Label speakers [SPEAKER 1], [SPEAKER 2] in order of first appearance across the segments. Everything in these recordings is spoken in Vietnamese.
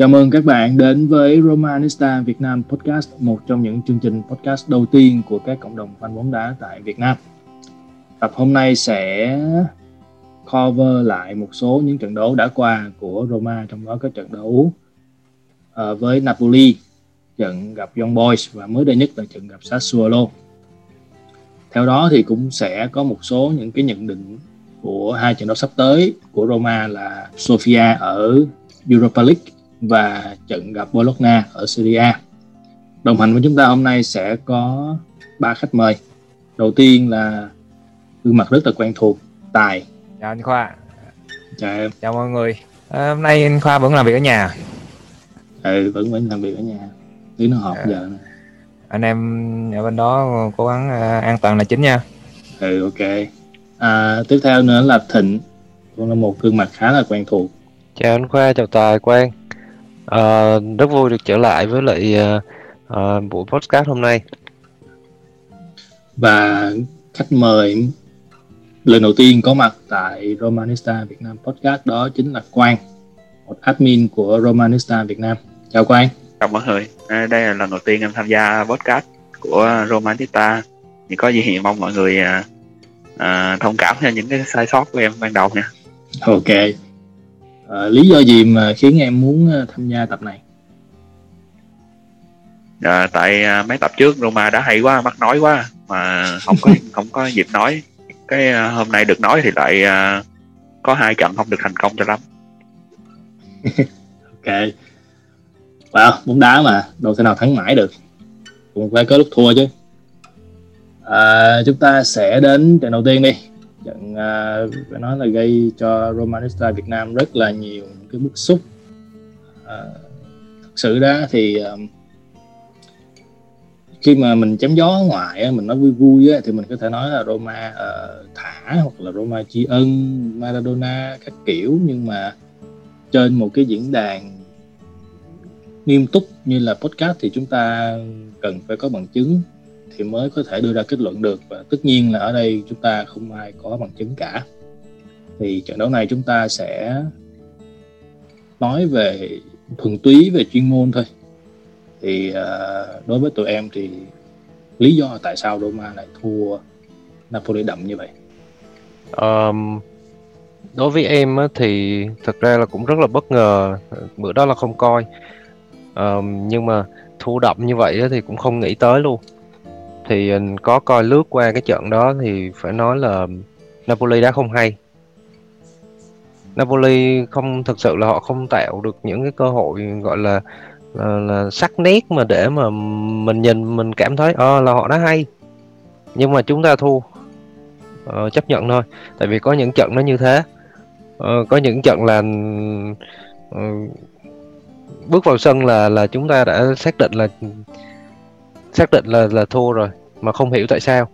[SPEAKER 1] Chào mừng các bạn đến với Romanista Việt Nam Podcast, một trong những chương trình podcast đầu tiên của các cộng đồng fan bóng đá tại Việt Nam. Tập hôm nay sẽ cover lại một số những trận đấu đã qua của Roma, trong đó có trận đấu uh, với Napoli, trận gặp Young Boys và mới đây nhất là trận gặp Sassuolo. Theo đó thì cũng sẽ có một số những cái nhận định của hai trận đấu sắp tới của Roma là Sofia ở Europa League và trận gặp Bologna ở Serie A. Đồng hành với chúng ta hôm nay sẽ có ba khách mời. Đầu tiên là gương mặt rất là quen thuộc, Tài.
[SPEAKER 2] Chào anh Khoa.
[SPEAKER 1] Chào em.
[SPEAKER 2] Chào mọi người. À, hôm nay anh Khoa vẫn làm việc ở nhà.
[SPEAKER 1] Ừ, vẫn vẫn làm việc ở nhà. Tí nó họp à. giờ này.
[SPEAKER 2] Anh em ở bên đó cố gắng uh, an toàn là chính nha.
[SPEAKER 1] Ừ, ok. À, tiếp theo nữa là Thịnh, cũng là một gương mặt khá là quen thuộc.
[SPEAKER 3] Chào anh Khoa, chào Tài, Quang. À, rất vui được trở lại với lại uh, uh, buổi podcast hôm nay.
[SPEAKER 1] Và khách mời lần đầu tiên có mặt tại Romanista Việt Nam podcast đó chính là Quang, một admin của Romanista Việt Nam. Chào Quang.
[SPEAKER 4] Chào mọi người, à, đây là lần đầu tiên em tham gia podcast của Romanista. Thì có gì thì mong mọi người uh, uh, thông cảm cho những cái sai sót của em ban đầu nha.
[SPEAKER 1] Ok à, lý do gì mà khiến em muốn ờ, tham gia tập này?
[SPEAKER 4] À, tại uh, mấy tập trước Roma đã hay quá bắt nói quá mà không có không có dịp nói. Cái uh, hôm nay được nói thì lại uh, có hai trận không được thành công cho lắm.
[SPEAKER 1] Ok. Wow bóng đá mà đâu thể nào thắng mãi được. Cũng phải có lúc thua chứ. À, chúng ta sẽ đến trận đầu tiên đi trận uh, à, phải nói là gây cho Romanista Việt Nam rất là nhiều cái bức xúc. À, uh, thực sự đó thì uh, khi mà mình chém gió ngoài mình nói vui vui thì mình có thể nói là Roma uh, thả hoặc là Roma tri ân Maradona các kiểu. Nhưng mà trên một cái diễn đàn nghiêm túc như là podcast thì chúng ta cần phải có bằng chứng thì mới có thể đưa ra kết luận được. Và tất nhiên là ở đây chúng ta không ai có bằng chứng cả. Thì trận đấu này chúng ta sẽ nói về thuần túy về chuyên môn thôi. Thì uh, đối với tụi em thì lý do tại sao Roma lại thua Napoli đậm như vậy?
[SPEAKER 3] Um, đối với em thì thật ra là cũng rất là bất ngờ. Bữa đó là không coi. Um, nhưng mà thua đậm như vậy thì cũng không nghĩ tới luôn thì ờ, có coi lướt qua cái trận đó thì phải nói là Napoli đã không hay. Napoli không thực sự là họ không tạo được những cái cơ hội gọi là là, là sắc nét mà để mà mình nhìn mình cảm thấy à, là họ đã hay. Nhưng mà chúng ta thua. Uh, chấp nhận thôi. Tại vì có những trận nó như thế. Uh, có những trận là uh, bước vào sân là là chúng ta đã xác định là xác định là là thua rồi mà không hiểu tại sao.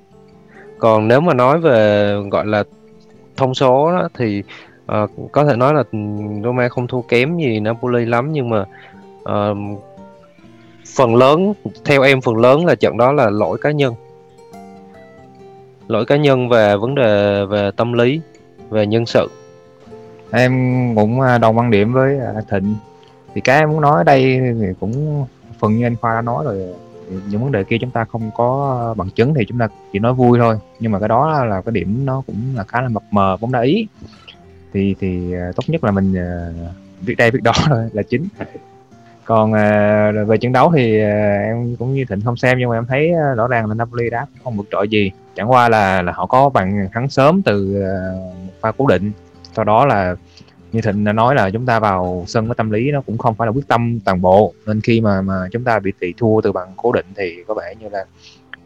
[SPEAKER 3] Còn nếu mà nói về gọi là thông số đó, thì uh, có thể nói là Roma không thua kém gì Napoli lắm nhưng mà uh, phần lớn theo em phần lớn là trận đó là lỗi cá nhân. Lỗi cá nhân về vấn đề về tâm lý về nhân sự.
[SPEAKER 2] Em cũng à, đồng quan điểm với à, Thịnh. Thì cái em muốn nói ở đây thì cũng phần như anh Khoa đã nói rồi những vấn đề kia chúng ta không có ờ, bằng chứng thì chúng ta chỉ nói vui thôi. Nhưng mà cái đó là cái điểm nó cũng là khá là mập mờ bóng đá ý. Thì thì ờ, tốt nhất là mình ờ, uh, viết đây viết đó thôi là chính. Còn về trận đấu thì em cũng như thịnh không xem nhưng mà em thấy rõ ràng là Napoli đá không vượt trội gì. Chẳng qua là là họ có bàn thắng sớm từ pha cố định. Sau đó là như thịnh đã nói là chúng ta vào sân với tâm lý nó cũng không phải là quyết tâm toàn bộ. Nên khi mà mà chúng ta bị tỷ thua từ bằng cố định thì có vẻ như là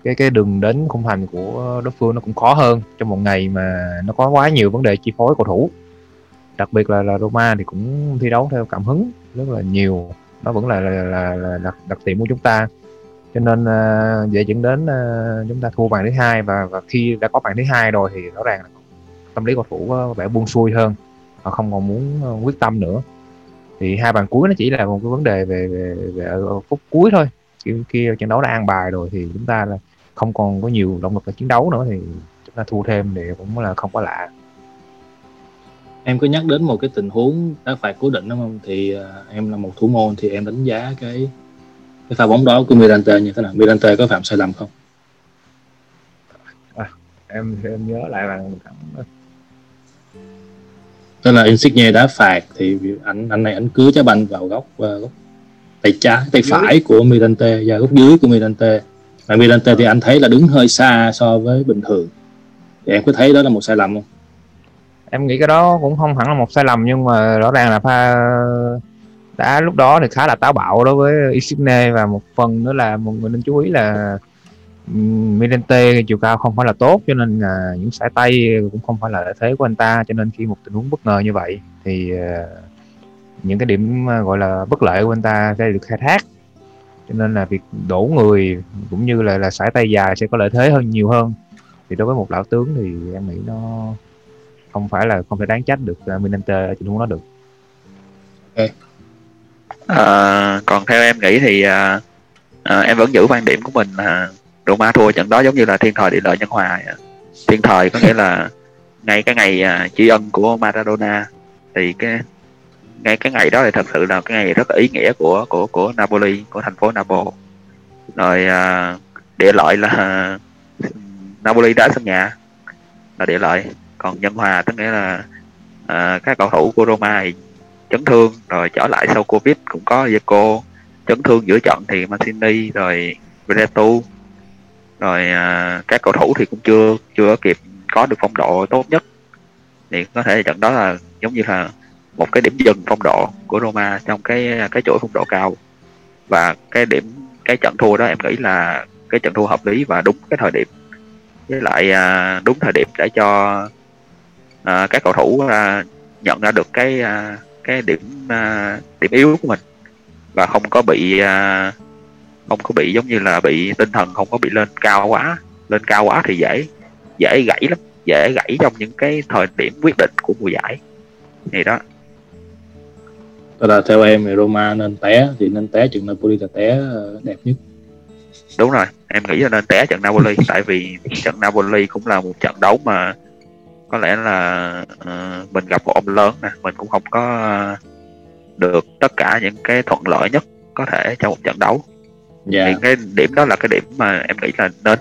[SPEAKER 2] cái cái đường đến khung thành của đối phương nó cũng khó hơn trong một ngày mà nó có quá nhiều vấn đề chi phối cầu thủ. Đặc biệt là là Roma thì cũng thi đấu theo cảm hứng rất là nhiều. Nó vẫn là là, là, là đặc, đặc điểm của chúng ta. Cho nên uh, dễ dẫn đến uh, chúng ta thua bàn thứ hai và và khi đã có bàn thứ hai rồi thì rõ ràng là tâm lý cầu thủ có vẻ buông xuôi hơn họ không còn muốn ờ, quyết tâm nữa. Thì hai bàn cuối nó chỉ là một cái vấn đề về về, về ở phút cuối thôi. Khi, khi trận đấu đã an bài rồi thì chúng ta là không còn có nhiều động lực để chiến đấu nữa thì chúng ta thua thêm thì cũng là không có lạ.
[SPEAKER 1] Em có nhắc đến một cái tình huống đá phạt cố định đúng không? Thì uh, em là một thủ môn thì em đánh giá cái cái pha bóng đó của Mirante như thế nào? Mirante có phạm sai lầm không?
[SPEAKER 2] À, em em nhớ lại là thắng
[SPEAKER 1] tức là Insigne đá phạt thì anh anh này anh cứa trái banh vào góc uh, góc tay trái tay phải của Mirante và góc dưới của Mirante. Mà Mirante thì anh thấy là đứng hơi xa so với bình thường. Thì em có thấy đó là một sai lầm không?
[SPEAKER 2] Em nghĩ cái đó cũng không hẳn là một sai lầm nhưng mà rõ ràng là pha đã lúc đó thì khá là táo bạo đối với Insigne. Và một phần nữa là một người nên chú ý là Mirante chiều cao không phải là tốt cho nên là những sải tay cũng không phải là lợi thế của anh ta cho nên khi một tình huống bất ngờ như vậy thì à, những cái điểm à, gọi là bất lợi của anh ta sẽ được khai thác cho nên là việc đổ người cũng như là là sải tay dài sẽ có lợi thế hơn nhiều hơn thì đối với một lão tướng thì em nghĩ nó không phải là không thể đáng trách được à, uh, Minante ở tình huống đó được.
[SPEAKER 4] Ok. À, còn theo em nghĩ thì à, à, em vẫn giữ quan điểm của mình là Roma thua trận đó giống như là thiên thời địa lợi nhân hòa. Thiên thời có nghĩa là ngay cái ngày à, tri ân của Maradona thì cái ngay cái ngày đó thì thật sự là cái ngày rất là ý nghĩa của của của Napoli của thành phố Napoli rồi à, địa lợi là Napoli đá sân nhà là địa lợi còn nhân hòa tức nghĩa là à, các cầu thủ của Roma thì chấn thương rồi trở lại sau Covid cũng có Zico chấn thương giữa trận thì Mancini rồi Veretu rồi à, các cầu thủ thì cũng chưa chưa kịp có được phong độ tốt nhất. Thì có thể trận đó là giống như là một cái điểm dừng phong độ của Roma trong cái cái chuỗi phong độ cao. Và cái điểm cái trận thua đó em nghĩ là cái trận thua hợp lý và đúng cái thời điểm. Với lại à, đúng thời điểm để cho à, các cầu thủ à, nhận ra được cái à, cái điểm à, điểm yếu của mình. Và không có bị à, không có bị giống như là bị tinh thần không có bị lên cao quá. Lên cao quá thì dễ dễ gãy lắm dễ gãy trong những cái thời điểm quyết định của mùa giải. Thì đó.
[SPEAKER 1] Tức là theo em thì Roma nên té thì nên té trận Napoli là té ờ, đẹp nhất.
[SPEAKER 4] Đúng rồi em nghĩ là nên té trận Napoli tại vì trận Napoli cũng là một trận đấu mà có lẽ là uh, mình gặp một ông lớn nè mình cũng không có được tất cả những cái thuận lợi nhất có thể trong một trận đấu yeah. thì cái điểm đó là cái điểm mà em nghĩ là nên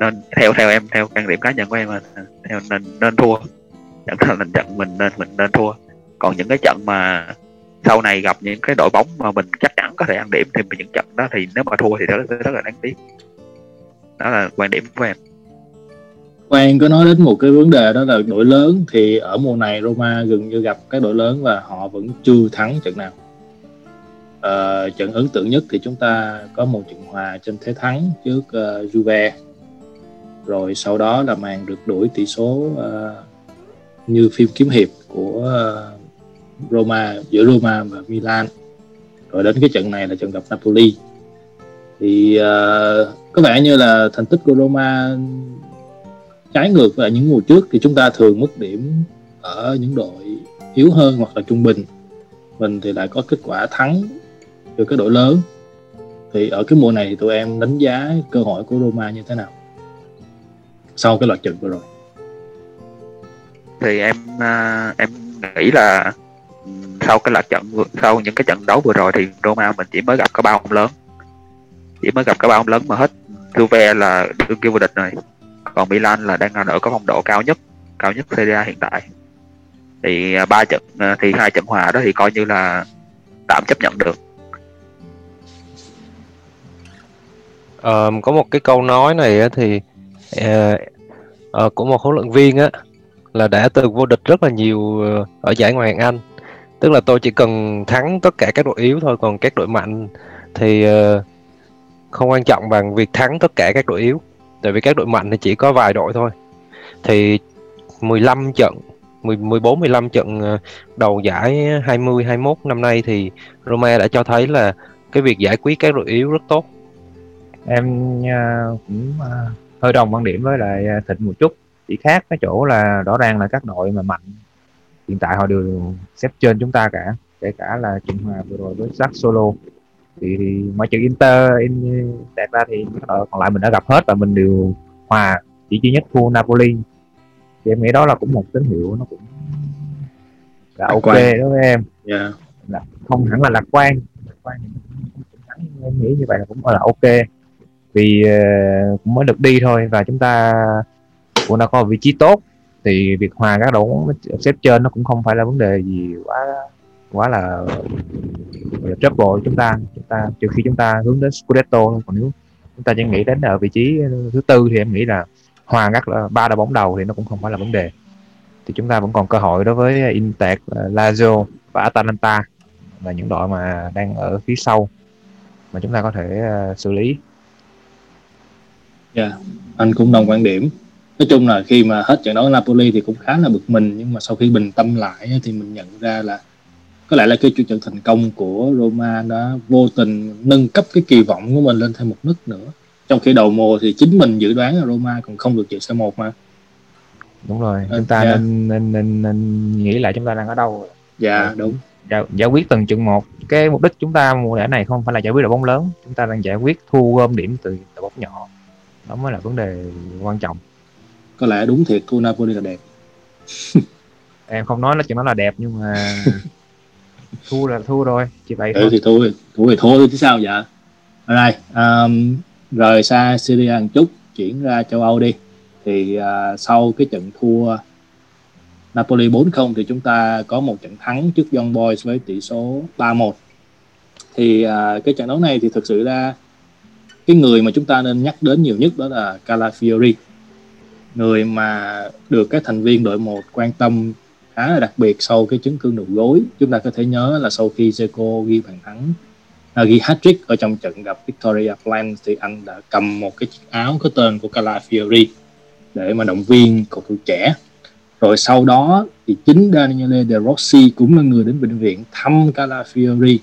[SPEAKER 4] nên theo theo em theo quan điểm cá nhân của em là theo nên nên thua đó là trận mình nên mình nên thua còn những cái trận mà sau này gặp những cái đội bóng mà mình chắc chắn có thể ăn điểm thì những trận đó thì nếu mà thua thì rất, rất là đáng tiếc đó là quan điểm của em
[SPEAKER 1] Quang có nói đến một cái vấn đề đó là đội lớn thì ở mùa này Roma gần như gặp các đội lớn và họ vẫn chưa thắng trận nào uh, trận ấn tượng nhất thì chúng ta có một trận hòa trên thế thắng trước uh, Juve. Rồi sau đó là màn được đuổi tỷ số uh, như phim kiếm hiệp của uh, Roma giữa Roma và Milan. Rồi đến cái trận này là trận gặp Napoli. Thì uh, có vẻ như là thành tích của Roma trái ngược với những mùa trước thì chúng ta thường mất điểm ở những đội yếu hơn hoặc là trung bình mình thì lại có kết quả thắng từ các đội lớn. Thì ở cái mùa này thì tụi em đánh giá cơ hội của Roma như thế nào? Sau cái loạt trận vừa rồi.
[SPEAKER 4] Thì em à, em nghĩ là ừ, sau cái loạt trận sau những cái trận đấu vừa rồi thì Roma mình chỉ mới gặp có ba ông lớn. Chỉ mới gặp có ba ông lớn mà hết. Juve là đương kim vô địch rồi. Còn Milan là đang ở có phong độ cao nhất cao nhất Serie A hiện tại. Thì à, ba trận à, thì hai trận hòa đó thì coi như là tạm chấp nhận được.
[SPEAKER 3] Uh, có một cái câu nói này thì uh, uh, của một huấn luyện viên á là đã từng vô địch rất là nhiều ờ, ở giải ngoại hạng Anh. Tức là tôi chỉ cần thắng tất cả các đội yếu thôi còn các đội mạnh thì không quan trọng bằng việc thắng tất cả các đội yếu. Tại vì các đội mạnh thì chỉ có vài đội thôi. Thì 15 trận 10, 14 15 trận đầu giải 20 21 năm nay thì Roma đã cho thấy là cái việc giải quyết các đội yếu rất tốt.
[SPEAKER 2] Em uh, cũng uh, hơi đồng quan điểm với lại Thịnh một chút, chỉ khác cái chỗ là rõ ràng là các đội mà mạnh hiện tại họ đều xếp trên chúng ta cả, kể cả là trận hòa vừa rồi với Sassuolo thì, thì mọi chuyện Inter in đạt ra thì uh, còn lại mình đã gặp hết và mình đều hòa chỉ duy nhất thua Napoli. Thì em nghĩ đó là cũng một tín hiệu nó cũng là ok đối với em.
[SPEAKER 1] Yeah.
[SPEAKER 2] là không hẳn là lạc quan. Lạc quan thì em nghĩ như vậy là cũng là ok vì uh, cũng mới được đi thôi và chúng ta cũng đã có vị trí tốt thì việc hòa các đội xếp trên nó cũng không phải là vấn đề gì quá quá là, là trouble chúng ta chúng ta trừ khi chúng ta hướng đến Scudetto còn nếu chúng ta chỉ nghĩ đến ở vị trí thứ tư thì em nghĩ là hòa các ờ, ba đội bóng đầu thì nó cũng không phải là vấn đề thì chúng ta vẫn còn cơ hội đối với Inter, ờ, Lazio và Atalanta là những đội mà đang ở phía sau mà chúng ta có thể uh, xử lý.
[SPEAKER 1] Dạ, yeah, anh cũng đồng quan điểm. Nói chung là khi mà hết trận đấu Napoli thì cũng khá là bực mình nhưng mà sau khi bình tâm lại thì mình nhận ra là có lẽ là cái chuyện trận thành công của Roma đã vô tình nâng cấp cái kỳ vọng của mình lên thêm một nấc nữa. Trong khi đầu mùa thì chính mình dự đoán là Roma còn không được dự C1 mà.
[SPEAKER 2] Đúng rồi, chúng ta yeah. nên, nên, nên nên nghĩ lại chúng ta đang ở đâu.
[SPEAKER 1] Dạ, yeah, đúng
[SPEAKER 2] giải, giải quyết từng trận một cái mục đích chúng ta mùa giải này không phải là giải quyết đội bóng lớn chúng ta đang giải quyết thu gom điểm từ đội bóng nhỏ đó mới là vấn đề quan trọng.
[SPEAKER 1] Có lẽ đúng thiệt thua Napoli là đẹp.
[SPEAKER 2] Em không nói là chuyện đó là đẹp nhưng mà thua là thua rồi chỉ vậy
[SPEAKER 1] ừ, thôi. thì thua thua thì thua chứ sao vậy? Rồi um, rời xa Syria một chút chuyển ra châu Âu đi. Thì uh, sau cái trận thua Napoli 4-0 thì chúng ta có một trận thắng trước Young Boys với tỷ số 3-1 thì à, cái trận đấu này thì thực sự ra cái người mà chúng ta nên nhắc đến nhiều nhất đó là Calafiori. Người mà được các thành viên đội 1 quan tâm khá là đặc biệt sau cái chấn thương đầu gối. Chúng ta có thể nhớ là sau khi Zeko ghi bàn thắng à, ghi hat-trick ở trong trận gặp Victoria Plans thì anh đã cầm một cái chiếc áo có tên của Calafiori để mà động viên cầu thủ trẻ. Rồi sau đó thì chính Daniele De Rossi cũng là người đến bệnh viện thăm Calafiori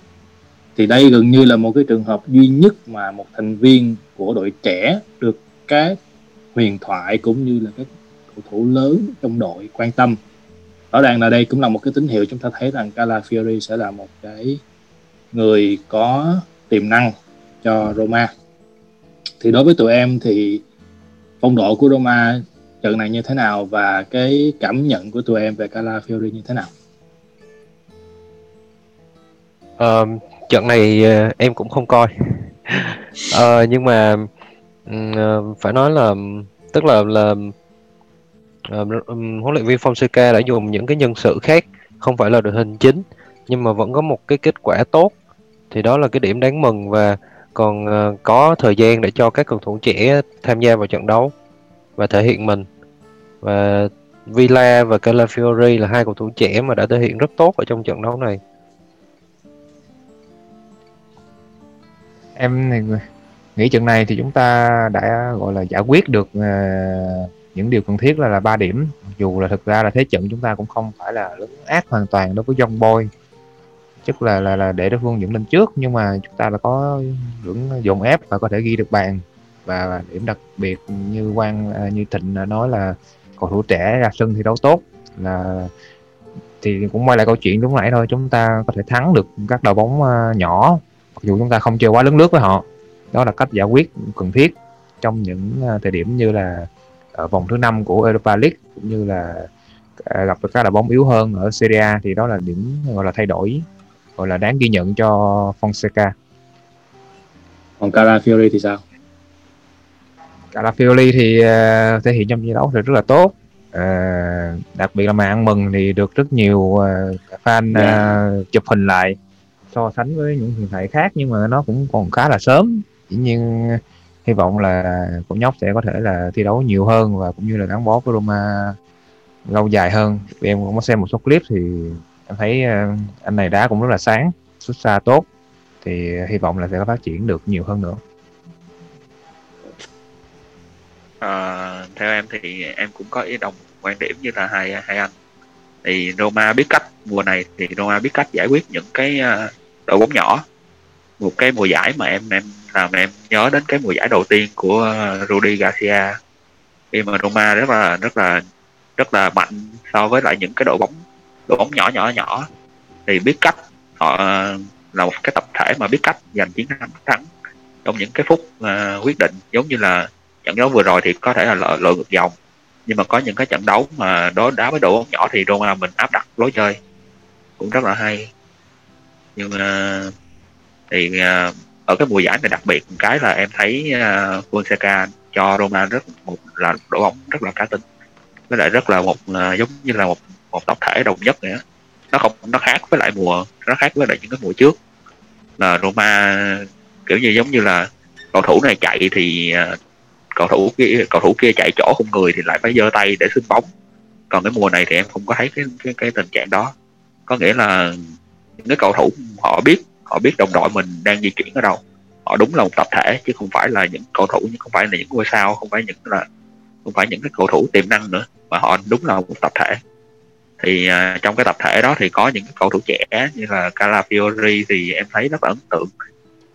[SPEAKER 1] thì đây gần như là một cái trường hợp duy nhất mà một thành viên của đội trẻ được các huyền thoại cũng như là các cầu thủ lớn trong đội quan tâm rõ ràng là đây cũng là một cái tín hiệu chúng ta thấy rằng Calafiori sẽ là một cái người có tiềm năng cho Roma thì đối với tụi em thì phong độ của Roma trận này như thế nào và cái cảm nhận của tụi em về Calafiori như thế nào?
[SPEAKER 3] um, trận này uh, em cũng không coi. Uh, nhưng mà uh, phải nói là tức là là uh, huấn luyện viên Fonseca đã dùng những cái nhân sự khác không phải là đội hình chính nhưng mà vẫn có một cái kết quả tốt. Thì đó là cái điểm đáng mừng và còn có thời gian để cho các cầu thủ trẻ tham gia vào trận đấu và thể hiện mình. Và Villa và Calafiori là hai cầu thủ trẻ mà đã thể hiện rất tốt ở trong trận đấu này
[SPEAKER 2] em nghĩ trận này thì chúng ta đã gọi là giải quyết được uh, những điều cần thiết là là ba điểm. Dù là thực ra là thế trận chúng ta cũng không phải là lớn ác hoàn toàn đối với Young Boy. Chắc là là là để đối phương dẫn lên trước nhưng mà chúng ta là có dưỡng dồn ép và có thể ghi được bàn. Và điểm đặc biệt như Quang ờ, như Thịnh nói là cầu thủ trẻ ra sân thi đấu tốt là thì cũng quay lại câu chuyện lúc nãy thôi. Chúng ta có thể thắng được các đội bóng ờ, nhỏ dù chúng ta không chơi quá lớn lướt với họ đó là cách giải quyết cần thiết trong những uh, thời điểm như là ở vòng thứ năm của Europa League cũng như là uh, gặp được các đội bóng yếu hơn ở Serie A thì đó là điểm gọi là thay đổi gọi là đáng ghi nhận cho Fonseca.
[SPEAKER 1] Còn Calafiori thì sao?
[SPEAKER 2] Calafiori thì uh, thể hiện trong trận đấu thì rất là tốt. Uh, đặc biệt là màn ăn mừng thì được rất nhiều uh, fan uh, chụp hình lại so sánh với những huyền thể khác nhưng mà nó cũng còn khá là sớm. Dĩ nhiên hy vọng là cậu nhóc sẽ có thể là thi đấu nhiều hơn và cũng như là gắn bó với Roma lâu dài hơn. Vì em cũng có xem một số clip thì em thấy ờ, anh này đá cũng rất là sáng xuất xa tốt thì hy vọng là sẽ có phát triển được nhiều hơn nữa.
[SPEAKER 4] À, theo em thì em cũng có ý đồng quan điểm như là hai hai anh. Thì Roma biết cách mùa này thì Roma biết cách giải quyết những cái uh, đội bóng nhỏ. Một cái mùa giải mà em em làm em nhớ đến cái mùa giải đầu tiên của uh, Rudy Garcia. Khi mà Roma rất là rất là rất là mạnh so với lại những cái đội bóng đội bóng nhỏ nhỏ nhỏ. Thì biết cách họ uh, là một cái tập thể mà biết cách giành chiến thắng thắng trong những cái phút uh, quyết định. Giống như là trận đấu vừa rồi thì có thể là lội, lội ngược dòng. Nhưng mà có những cái trận đấu mà đối đá với đội bóng nhỏ thì Roma mình áp đặt lối chơi. Cũng rất là hay nhưng mà thì uh, ở cái mùa giải này đặc biệt một cái là em thấy uh, Fonseca cho Roma rất một là đội bóng rất là cá tính. Với lại rất là một uh, giống như là một một tập thể đồng nhất nữa nó không nó khác với lại mùa nó khác với lại những cái mùa trước. Là Roma kiểu như giống như là cầu thủ này chạy thì uh, cầu thủ kia cầu thủ kia chạy chỗ không người thì lại phải giơ tay để xin bóng. Còn cái mùa này thì em không có thấy cái cái, cái tình trạng đó. Có nghĩa là những cái cầu thủ họ biết họ biết đồng đội mình đang di chuyển ở đâu. Họ đúng là một tập thể chứ không phải là những cầu thủ nhưng không phải là những ngôi sao không phải những là không phải những cái cầu thủ tiềm năng nữa mà họ đúng là một tập thể. Thì uh, trong cái tập thể đó thì có những cái cầu thủ trẻ như là Calafiori thì em thấy rất là ấn tượng.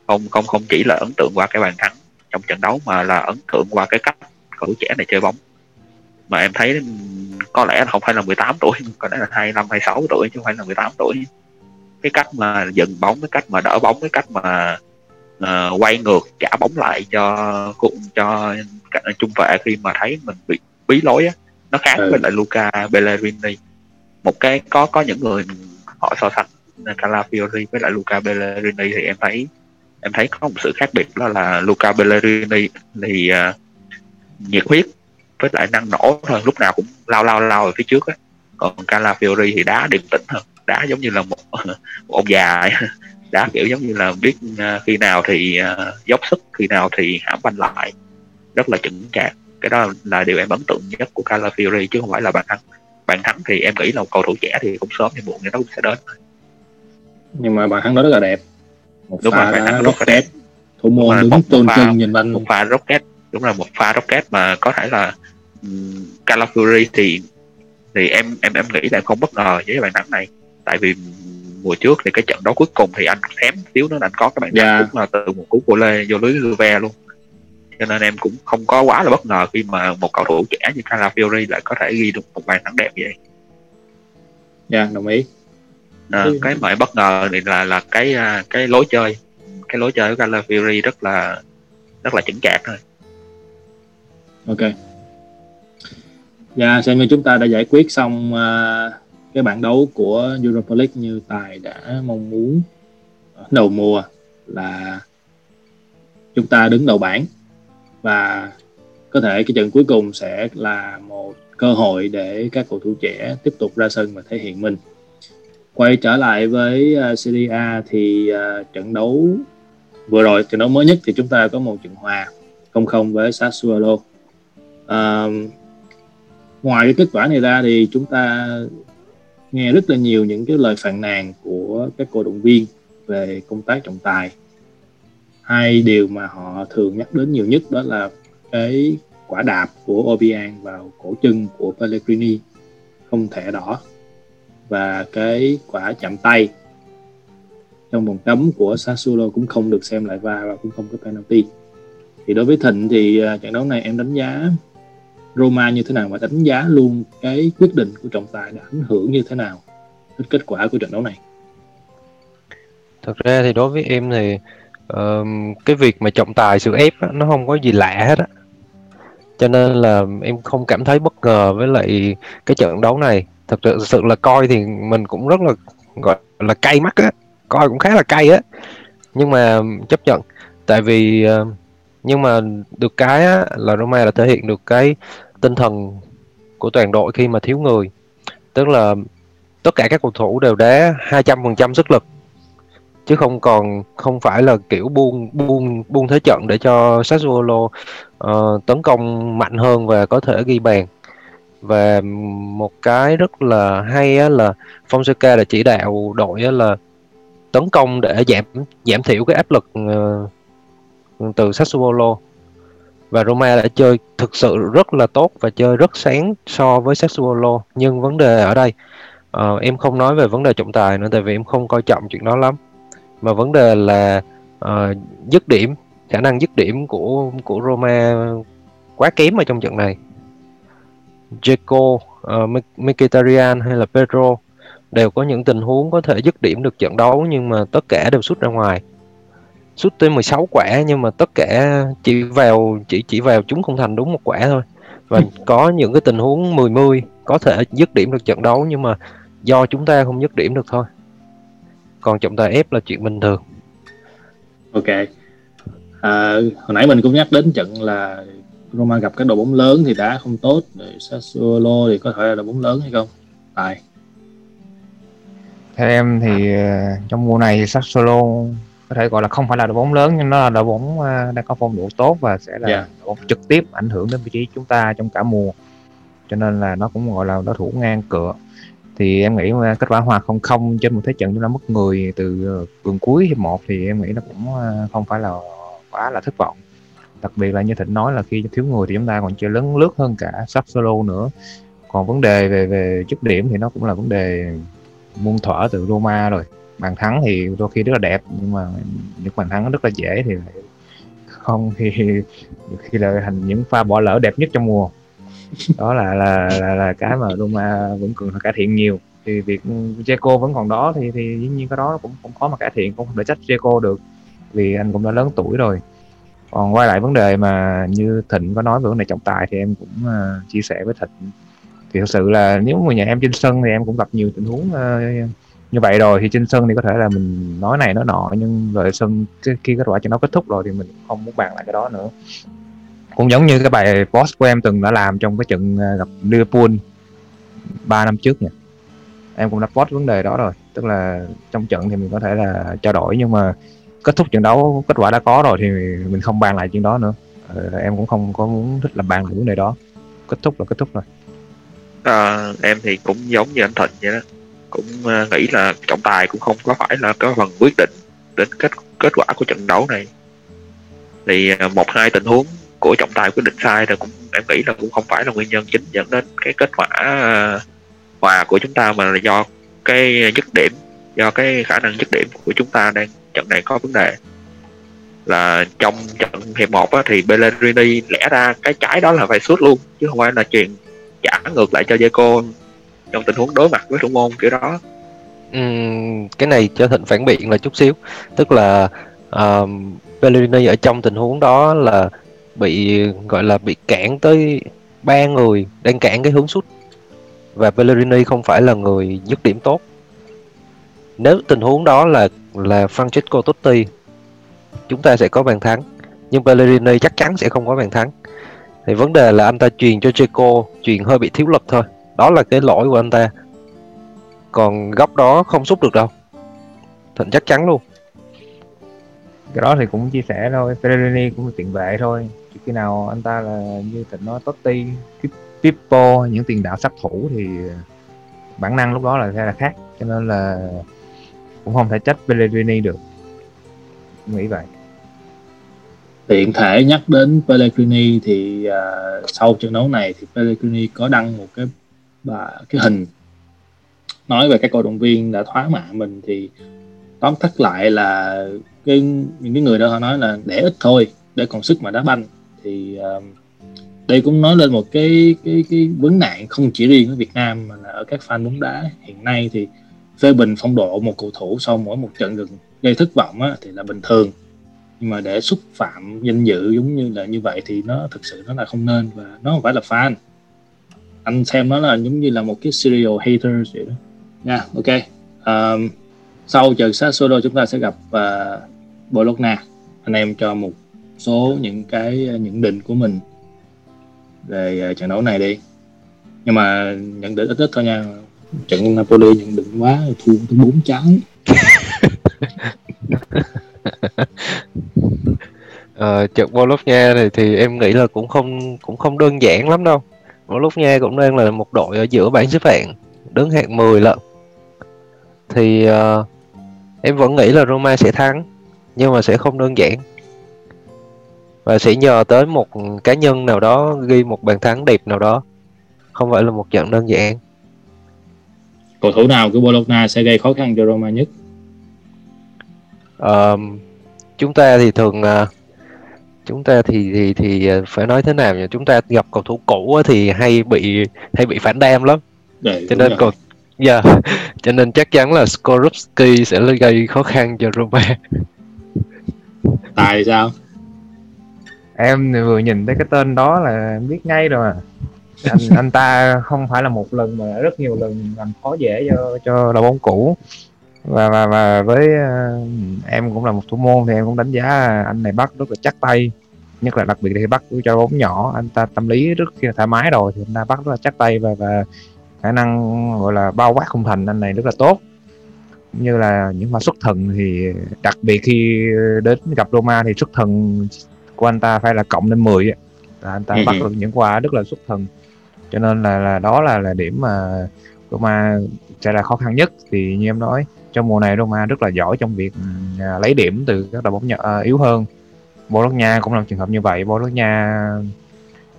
[SPEAKER 4] Không không không chỉ là ấn tượng qua cái bàn thắng trong trận đấu mà là ấn tượng qua cái cách cầu thủ trẻ này chơi bóng. Mà em thấy có lẽ không phải là 18 tuổi có lẽ là 25 26 tuổi chứ không phải là 18 tuổi cái cách mà dừng bóng cái cách mà đỡ bóng cái cách mà uh, quay ngược trả bóng lại cho cho trung vệ khi mà thấy mình bị bí lối á. Nó khác ừ. với lại Luca Bellerini một cái có có những người họ so sánh Calafiori với lại Luca Bellerini thì em thấy em thấy có một sự khác biệt đó là Luca Bellerini thì uh, nhiệt huyết với lại năng nổ thôi lúc nào cũng lao lao lao ở phía trước á. Còn Calafiori thì đá điềm tĩnh hơn đá giống như là một, một ông già đá kiểu giống như là biết uh, khi nào thì uh, dốc sức khi nào thì hãm banh lại. Rất là chững chạc cái đó là điều em ấn tượng nhất của Calafiori chứ không phải là bàn thắng. Bàn thắng thì em nghĩ là một cầu thủ trẻ thì cũng sớm hay muộn thì nó cũng sẽ đến.
[SPEAKER 1] Nhưng mà bàn thắng đó rất là đẹp.
[SPEAKER 4] Một đúng pha rồi, đá rocket.
[SPEAKER 1] Thủ môn đứng tôn trưng nhìn anh
[SPEAKER 4] một pha rocket. Đúng là một pha rocket mà có thể là um, Calafiori thì thì em em em nghĩ là không bất ngờ với bàn thắng này tại vì mùa trước thì cái trận đấu cuối cùng thì anh xém xíu nữa anh có cái bàn thắng yeah. cũng là từ một cú của lê vô lưới Juve luôn cho nên em cũng không có quá là bất ngờ khi mà một cầu thủ trẻ như Calafiori lại có thể ghi được một bàn thắng đẹp vậy.
[SPEAKER 1] Dạ, yeah, đồng ý.
[SPEAKER 4] À, cái mà em bất ngờ thì là là cái à, cái lối chơi, cái lối chơi của Calafiori rất là rất là chững chạc thôi.
[SPEAKER 1] Ok. Dạ, xem như chúng ta đã giải quyết xong uh, cái bảng đấu của Europa League như Tài đã mong muốn ờ, đầu mùa là chúng ta đứng đầu bảng. Và có thể cái trận cuối cùng sẽ là một cơ hội để các cầu thủ trẻ tiếp tục ra sân và thể hiện mình. Quay trở lại với uh, Serie A thì uh, trận đấu vừa rồi trận đấu mới nhất thì chúng ta có một trận hòa không không với Sassuolo. Uh, ngoài cái kết quả này ra thì chúng ta nghe rất là nhiều những cái lời phàn nàn của các cổ động viên về công tác trọng tài. Hai điều mà họ thường nhắc đến nhiều nhất đó là cái quả đạp của Obiang vào cổ chân của Pellegrini không thẻ đỏ và cái quả chạm tay trong vòng cấm của Sassuolo cũng không được xem lại va và cũng không có penalty. Thì đối với Thịnh thì à, trận đấu này em đánh giá Roma như thế nào và đánh giá luôn cái quyết định của trọng tài đã ảnh hưởng như thế nào đến kết quả của trận đấu này?
[SPEAKER 3] Thực ra thì đối với em thì um, cái việc mà trọng tài sự ép á, nó không có gì lạ hết á. Cho nên là em không cảm thấy bất ngờ với lại cái trận đấu này. Thật sự là coi thì mình cũng rất là gọi là cay mắt á. Coi cũng khá là cay á. Nhưng mà chấp nhận. Tại vì uh, nhưng mà được cái á, là Roma là thể hiện được cái tinh thần của toàn đội khi mà thiếu người. Tức là tất cả các cầu thủ đều đá 200% sức lực chứ không còn không phải là kiểu buông buông buông thế trận để cho Sassuolo uh, tấn công mạnh hơn và có thể ghi bàn. Và một cái rất là hay á, là Fonseca đã chỉ đạo đội á, là tấn công để giảm giảm thiểu cái áp lực uh, từ Sassuolo và Roma đã chơi thực sự rất là tốt và chơi rất sáng so với Sassuolo. Nhưng vấn đề ở đây uh, em không nói về vấn đề trọng tài nữa tại vì em không coi trọng chuyện đó lắm. Mà vấn đề là uh, dứt điểm khả năng dứt điểm của của Roma quá kém ở trong trận này. Jeco, uh, ờ, Mkhitaryan hay là Pedro đều có những tình huống có thể dứt điểm được trận đấu nhưng mà tất cả đều sút ra ngoài sút tới 16 quả nhưng mà tất cả chỉ vào chỉ chỉ vào chúng không thành đúng một quả thôi. Và có những cái tình huống 10 10 có thể dứt điểm được trận đấu nhưng mà do chúng ta không dứt điểm được thôi. Còn trọng tài ép là chuyện bình thường.
[SPEAKER 1] Ok. À, hồi nãy mình cũng nhắc đến trận là Roma gặp các đội bóng lớn thì đá không tốt rồi Sassuolo thì có thể là đội bóng lớn hay không? Tài.
[SPEAKER 2] Theo em thì ờ, trong mùa này Sassuolo có thể gọi là không phải là đội bóng lớn nhưng nó là đội bóng ờ, đang có phong độ tốt và sẽ là
[SPEAKER 1] Dạ.
[SPEAKER 2] đội bóng trực tiếp ảnh hưởng đến vị trí chúng ta trong cả mùa. Cho nên là nó cũng gọi là đối thủ ngang cửa. Thì em nghĩ ờ, kết quả hòa không không trên một thế trận chúng ta mất người từ ờ, vườn cuối hiệp một thì em nghĩ nó cũng không phải là quá là thất vọng. Đặc biệt là như thịnh nói là khi thiếu người thì chúng ta còn chơi lớn lướt hơn cả Sassuolo nữa. Còn vấn đề về về dứt điểm thì nó cũng là vấn đề muôn thuở từ Roma rồi bàn thắng thì đôi khi rất là đẹp nhưng mà những bàn thắng rất là dễ thì lại không. Thì khi là thành những pha bỏ lỡ đẹp nhất trong mùa. Đó là là là, là cái mà Roma vẫn cần phải cải thiện nhiều. Thì việc Jeco vẫn còn đó thì thì dĩ nhiên cái đó cũng cũng khó mà cải thiện cũng không thể trách Jeco được vì anh cũng đã lớn tuổi rồi. Còn quay lại vấn đề mà như Thịnh có nói về vấn đề trọng tài thì em cũng ờ, chia sẻ với Thịnh. Thì thật sự là nếu mà nhà em trên sân thì em cũng gặp nhiều tình huống ờ, như vậy rồi thì trên sân thì có thể là mình nói này nói nọ nhưng rồi sân khi kết quả trận đấu kết thúc rồi thì mình không muốn bàn lại cái đó nữa. Cũng giống như cái bài post của em từng đã làm trong cái trận à, gặp Liverpool 3 năm trước nha em cũng đã post vấn đề đó rồi tức là trong trận thì mình có thể là trao đổi nhưng mà kết thúc trận đấu kết quả đã có rồi thì mình không bàn lại chuyện đó nữa. Ờ, em cũng không có muốn thích làm bàn lại vấn đề đó. Kết thúc là kết thúc rồi
[SPEAKER 4] à, em thì cũng giống như anh Thịnh vậy đó cũng ờ, nghĩ là trọng tài cũng không có phải là có phần quyết định đến kết kết quả của trận đấu này. Thì ờ, một hai tình huống của trọng tài quyết định sai thì cũng em nghĩ là cũng không phải là nguyên nhân chính dẫn đến cái kết quả ờ, hòa của chúng ta mà là do cái dứt điểm do cái khả năng dứt điểm của chúng ta đang trận này có vấn đề. Là trong trận hiệp một á, thì Bellerini lẽ ra cái trái đó là phải sút luôn chứ không phải là chuyền trả ngược lại cho Deco trong tình huống đối mặt với thủ môn kiểu đó.
[SPEAKER 3] Ừm, cái này cho Thịnh phản biện là chút xíu. Tức là um, Pellegrini ở trong tình huống đó là bị gọi là bị cản tới ba người đang cản cái hướng sút. Và Pellegrini không phải là người dứt điểm tốt. Nếu tình huống đó là là Francesco Totti chúng ta sẽ có bàn thắng. Nhưng Pellegrini chắc chắn sẽ không có bàn thắng. Thì vấn đề là anh ta truyền cho Checo truyền hơi bị thiếu lực thôi đó là cái lỗi của anh ta. Còn góc đó không xúc được đâu. Thịnh chắc chắn luôn.
[SPEAKER 2] Cái đó thì cũng chia sẻ thôi. Pellegrini cũng là tiền vệ thôi. Chỉ khi nào anh ta là như thịnh nói Totti Pip- Pippo những tiền đạo sát thủ thì bản năng lúc đó là sẽ là khác. Cho nên là cũng không thể trách Pellegrini được. Nghĩ vậy.
[SPEAKER 1] Tiện thể nhắc đến Pellegrini thì à, sau trận đấu này thì Pellegrini có đăng một cái và cái hình nói về các cổ động viên đã thoá mạ mình thì tóm tắt lại là cái những cái người đó họ nói là để ít thôi để còn sức mà đá banh. Thì uh, đây cũng nói lên một cái cái cái vấn nạn không chỉ riêng ở Việt Nam mà là ở các fan bóng đá hiện nay. Thì phê bình phong độ một cầu thủ sau mỗi một trận gần gây thất vọng á, thì là bình thường. Nhưng mà để xúc phạm danh dự giống như là như vậy thì nó thực sự nó là không nên và nó không phải là fan anh xem nó là giống như là một cái serial hater vậy đó. Nha ok. Um, sau trận solo chúng ta sẽ gặp uh, Bologna. Anh em cho một số những cái à, nhận định của mình về à, trận đấu này đi. Nhưng mà nhận định ít ít thôi nha. Trận Napoli nhận định quá thua tới bốn trắng.
[SPEAKER 3] Ờ, trận Bologna này thì em nghĩ là cũng không cũng không đơn giản lắm đâu. Bologna cũng đang là một đội ở giữa bảng xếp hạng, đứng hạng 10 lận. Thì ờ, em vẫn nghĩ là Roma sẽ thắng, nhưng mà sẽ không đơn giản. Và sẽ nhờ tới một cá nhân nào đó ghi một bàn thắng đẹp nào đó. Không phải là một trận đơn giản.
[SPEAKER 1] cầu thủ nào của Bologna sẽ gây khó khăn cho Roma nhất
[SPEAKER 3] Ờ, chúng ta thì thường ờ, chúng ta thì thì thì ờ, phải nói thế nào nhỉ? Chúng ta gặp cầu thủ cũ á thì hay bị hay bị phản đam lắm.
[SPEAKER 1] Để,
[SPEAKER 3] cho nên còn dạ cho nên chắc chắn là Skorupski sẽ gây khó khăn cho Roma.
[SPEAKER 1] Tài sao?
[SPEAKER 2] Em vừa nhìn thấy cái tên đó là biết ngay rồi mà. Anh anh ta không phải là một lần mà rất nhiều lần làm khó dễ cho cho đội bóng cũ và và và với uh, em cũng là một thủ môn thì em cũng đánh giá anh này bắt rất là chắc tay. Nhất là đặc biệt thì bắt cho bóng nhỏ anh ta tâm lý rất khi là thoải mái rồi thì anh ta bắt rất là chắc tay và và khả năng gọi là bao quát khung thành anh này rất là tốt. Như là những pha xuất thần thì đặc biệt khi đến gặp Roma thì xuất thần của anh ta phải là cộng lên 10 ấy. anh ta bắt được những quả rất là xuất thần. Cho nên là là đó là là điểm mà Roma sẽ là khó khăn nhất thì như em nói trong mùa này Roma rất là giỏi trong việc uh, lấy điểm từ các đội bóng nhỏ, uh, à, yếu hơn. Bologna cũng là trường hợp như vậy. Bologna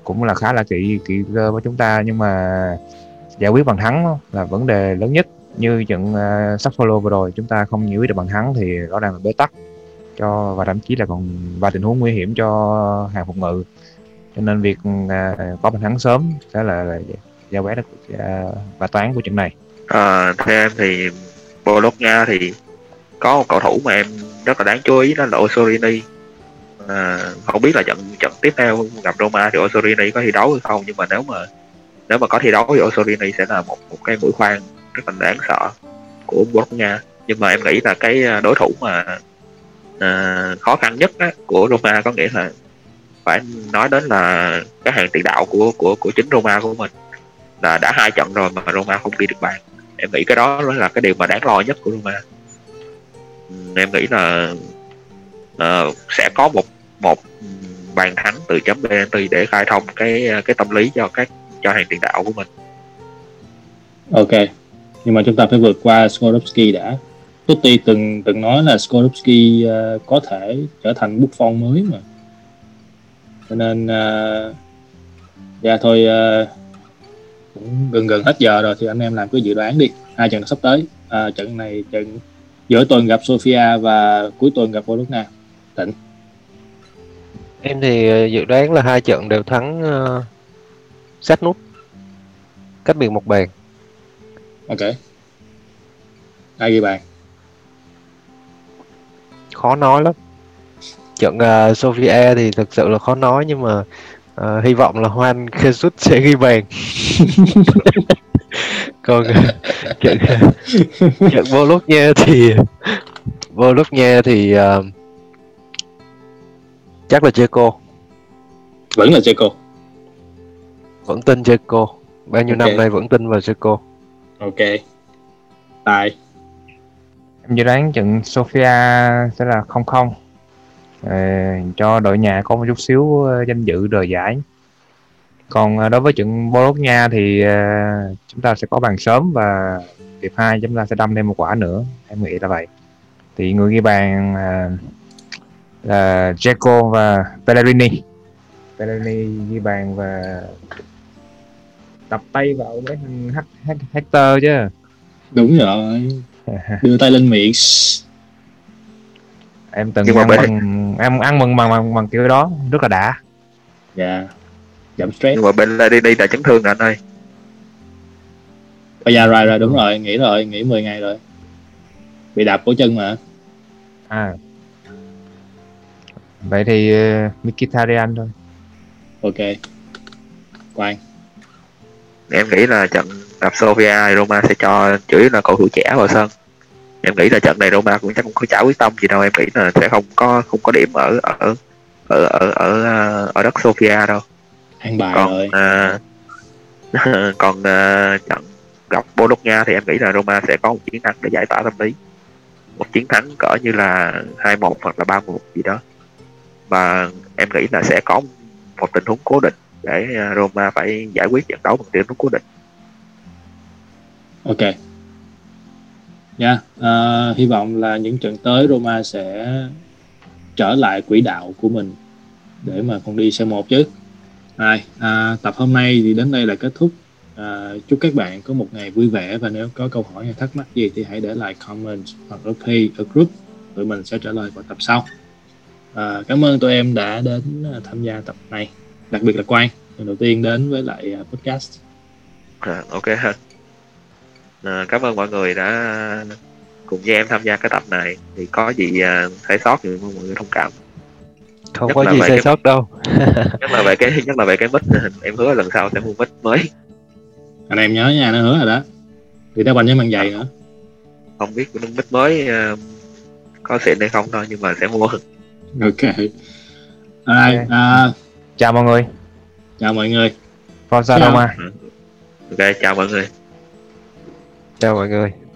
[SPEAKER 2] cũng là khá là kỹ kỹ cơ với chúng ta nhưng mà giải quyết bằng thắng là vấn đề lớn nhất. Như trận à, uh, Sassuolo vừa rồi chúng ta không giải quyết được bằng thắng thì rõ ràng là bế tắc. Cho và thậm chí là còn và tình huống nguy hiểm cho hàng phòng ngự. Cho nên việc uh, có bàn thắng sớm sẽ là, là giao bé được uh, và toán của trận này.
[SPEAKER 4] À, theo em thì Bologna thì có một cầu thủ mà em rất là đáng chú ý đó là Osorini à, không biết là trận trận tiếp theo gặp Roma thì Osorini có thi đấu hay không nhưng mà nếu mà nếu mà có thi đấu thì Osorini sẽ là một một cái mũi khoan rất là đáng sợ của Bologna. Nhưng mà em nghĩ là cái à, đối thủ mà à, khó khăn nhất á, của Roma có nghĩa là phải nói đến là cái hàng tiền đạo của của của chính Roma của mình. Là đã hai trận rồi mà Roma không ghi được bàn em nghĩ cái đó là cái điều mà đáng lo nhất của Roma. Ừ, em nghĩ là uh, sẽ có một một bàn thắng từ chấm penalty để khai thông cái cái tâm lý cho các cho hàng tiền đạo của mình.
[SPEAKER 1] Ok nhưng mà chúng ta phải vượt qua Skorupski đã. Totti từng từng nói là Skorupski uh, ờ, có thể trở thành bút phong mới mà. Cho nên uh, dạ thôi uh, cũng gần gần hết giờ rồi thì anh em làm cứ dự đoán đi. Hai trận sắp tới à, trận này trận giữa tuần gặp Sofia và cuối tuần gặp Bologna. Tỉnh
[SPEAKER 3] em thì dự đoán là hai trận đều thắng uh, sát nút. Cách biệt một bàn.
[SPEAKER 1] Ok. Ai ghi bàn?
[SPEAKER 3] Khó nói lắm. Trận uh, Sofia thì thực sự là khó nói nhưng mà uh, hy vọng là Juan Jesus sẽ ghi bàn. Còn trận trận Bologna thì Bologna thì uh, chắc là Checo
[SPEAKER 1] vẫn là Checo
[SPEAKER 3] vẫn tin Checo bao nhiêu okay. năm nay vẫn tin vào Checo
[SPEAKER 1] ok. Tài
[SPEAKER 2] em dự đoán trận Sofia sẽ là không không. ờ, cho đội nhà có một chút xíu ờ, danh dự rời giải. Còn ờ, đối với trận Bologna thì chúng ta sẽ có bàn sớm và hiệp hai chúng ta sẽ đâm thêm một quả nữa. Em nghĩ là vậy. Thì người ghi bàn là Jeco và Pellegrini. Pellegrini ghi bàn và tập tay vào mấy thằng Hector chứ.
[SPEAKER 1] Đúng rồi. Đưa tay lên miệng
[SPEAKER 2] em từng ăn mừng em ăn mừng bằng, bằng bằng kiểu đó rất là đã.
[SPEAKER 1] Dạ. Yeah. giảm stress.
[SPEAKER 4] Nhưng mà bên đi đi là chấn thương rồi anh ơi.
[SPEAKER 1] Bây giờ rồi rồi đúng rồi. Nghỉ rồi nghỉ 10 ngày rồi. Bị đạp cổ chân mà.
[SPEAKER 2] À. Vậy thì uh, Mkhitaryan thôi.
[SPEAKER 1] Ok. Quang.
[SPEAKER 4] Em nghĩ là trận gặp Sofia Roma sẽ cho chủ yếu là cầu thủ trẻ vào sân em nghĩ là trận này Roma cũng chắc không có chả quyết tâm gì đâu em nghĩ là sẽ không có không có điểm ở ở ở ở ở, ở đất Sofia đâu.
[SPEAKER 1] Ăn bài
[SPEAKER 4] còn
[SPEAKER 1] rồi.
[SPEAKER 4] À, còn à, trận gặp Bologna thì em nghĩ là Roma sẽ có một chiến thắng để giải tỏa tâm lý. Một chiến thắng cỡ như là hai một hoặc là ba một gì đó. Và em nghĩ là sẽ có một tình huống cố định để Roma phải giải quyết trận đấu bằng tình huống cố định.
[SPEAKER 1] Ok nha. Yeah. uh, hy vọng là những trận tới Roma sẽ trở lại quỹ đạo của mình để mà còn đi xe một chứ. Rồi, à, tập hôm nay thì đến đây là kết thúc. À, chúc các bạn có một ngày vui vẻ và nếu có câu hỏi hay thắc mắc gì thì hãy để lại comment hoặc là pay ở group. Tụi mình sẽ trả lời vào tập sau. À, cảm ơn tụi em đã đến à, tham gia tập này. Đặc biệt là Quang lần đầu tiên đến với lại à, podcast.
[SPEAKER 4] À, ok ha à, cảm ơn mọi người đã cùng với em tham gia cái tập này. Thì có gì uh, sai sót thì mọi người thông cảm.
[SPEAKER 3] Không nhất có gì sai cái, sót đâu.
[SPEAKER 4] nhất là về cái nhất là về cái mic. Em hứa lần sau sẽ mua mic mới.
[SPEAKER 1] Anh em nhớ nha nó hứa rồi đó. Thì tao bành với bằng giày nữa
[SPEAKER 4] không biết mic mới ờ, có xịn hay không thôi nhưng mà sẽ mua.
[SPEAKER 1] Ok. Alright, à,
[SPEAKER 2] chào mọi người.
[SPEAKER 1] chào mọi người.
[SPEAKER 2] Forza
[SPEAKER 1] Chào.
[SPEAKER 2] Roma
[SPEAKER 4] ok chào mọi người
[SPEAKER 3] chào mọi người.